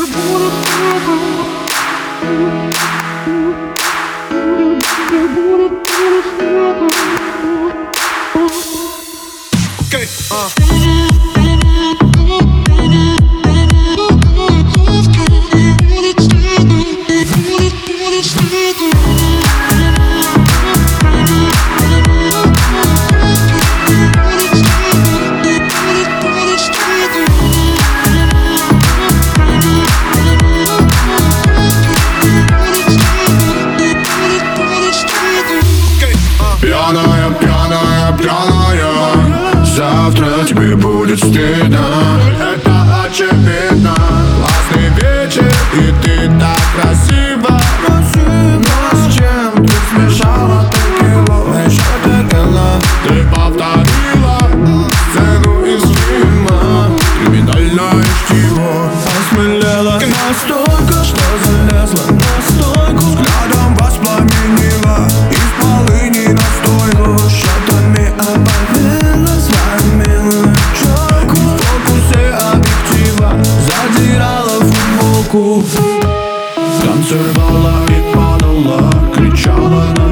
Okay. Uh. пьяная Завтра тебе будет стыдно. ошибку Танцевала и падала, кричала на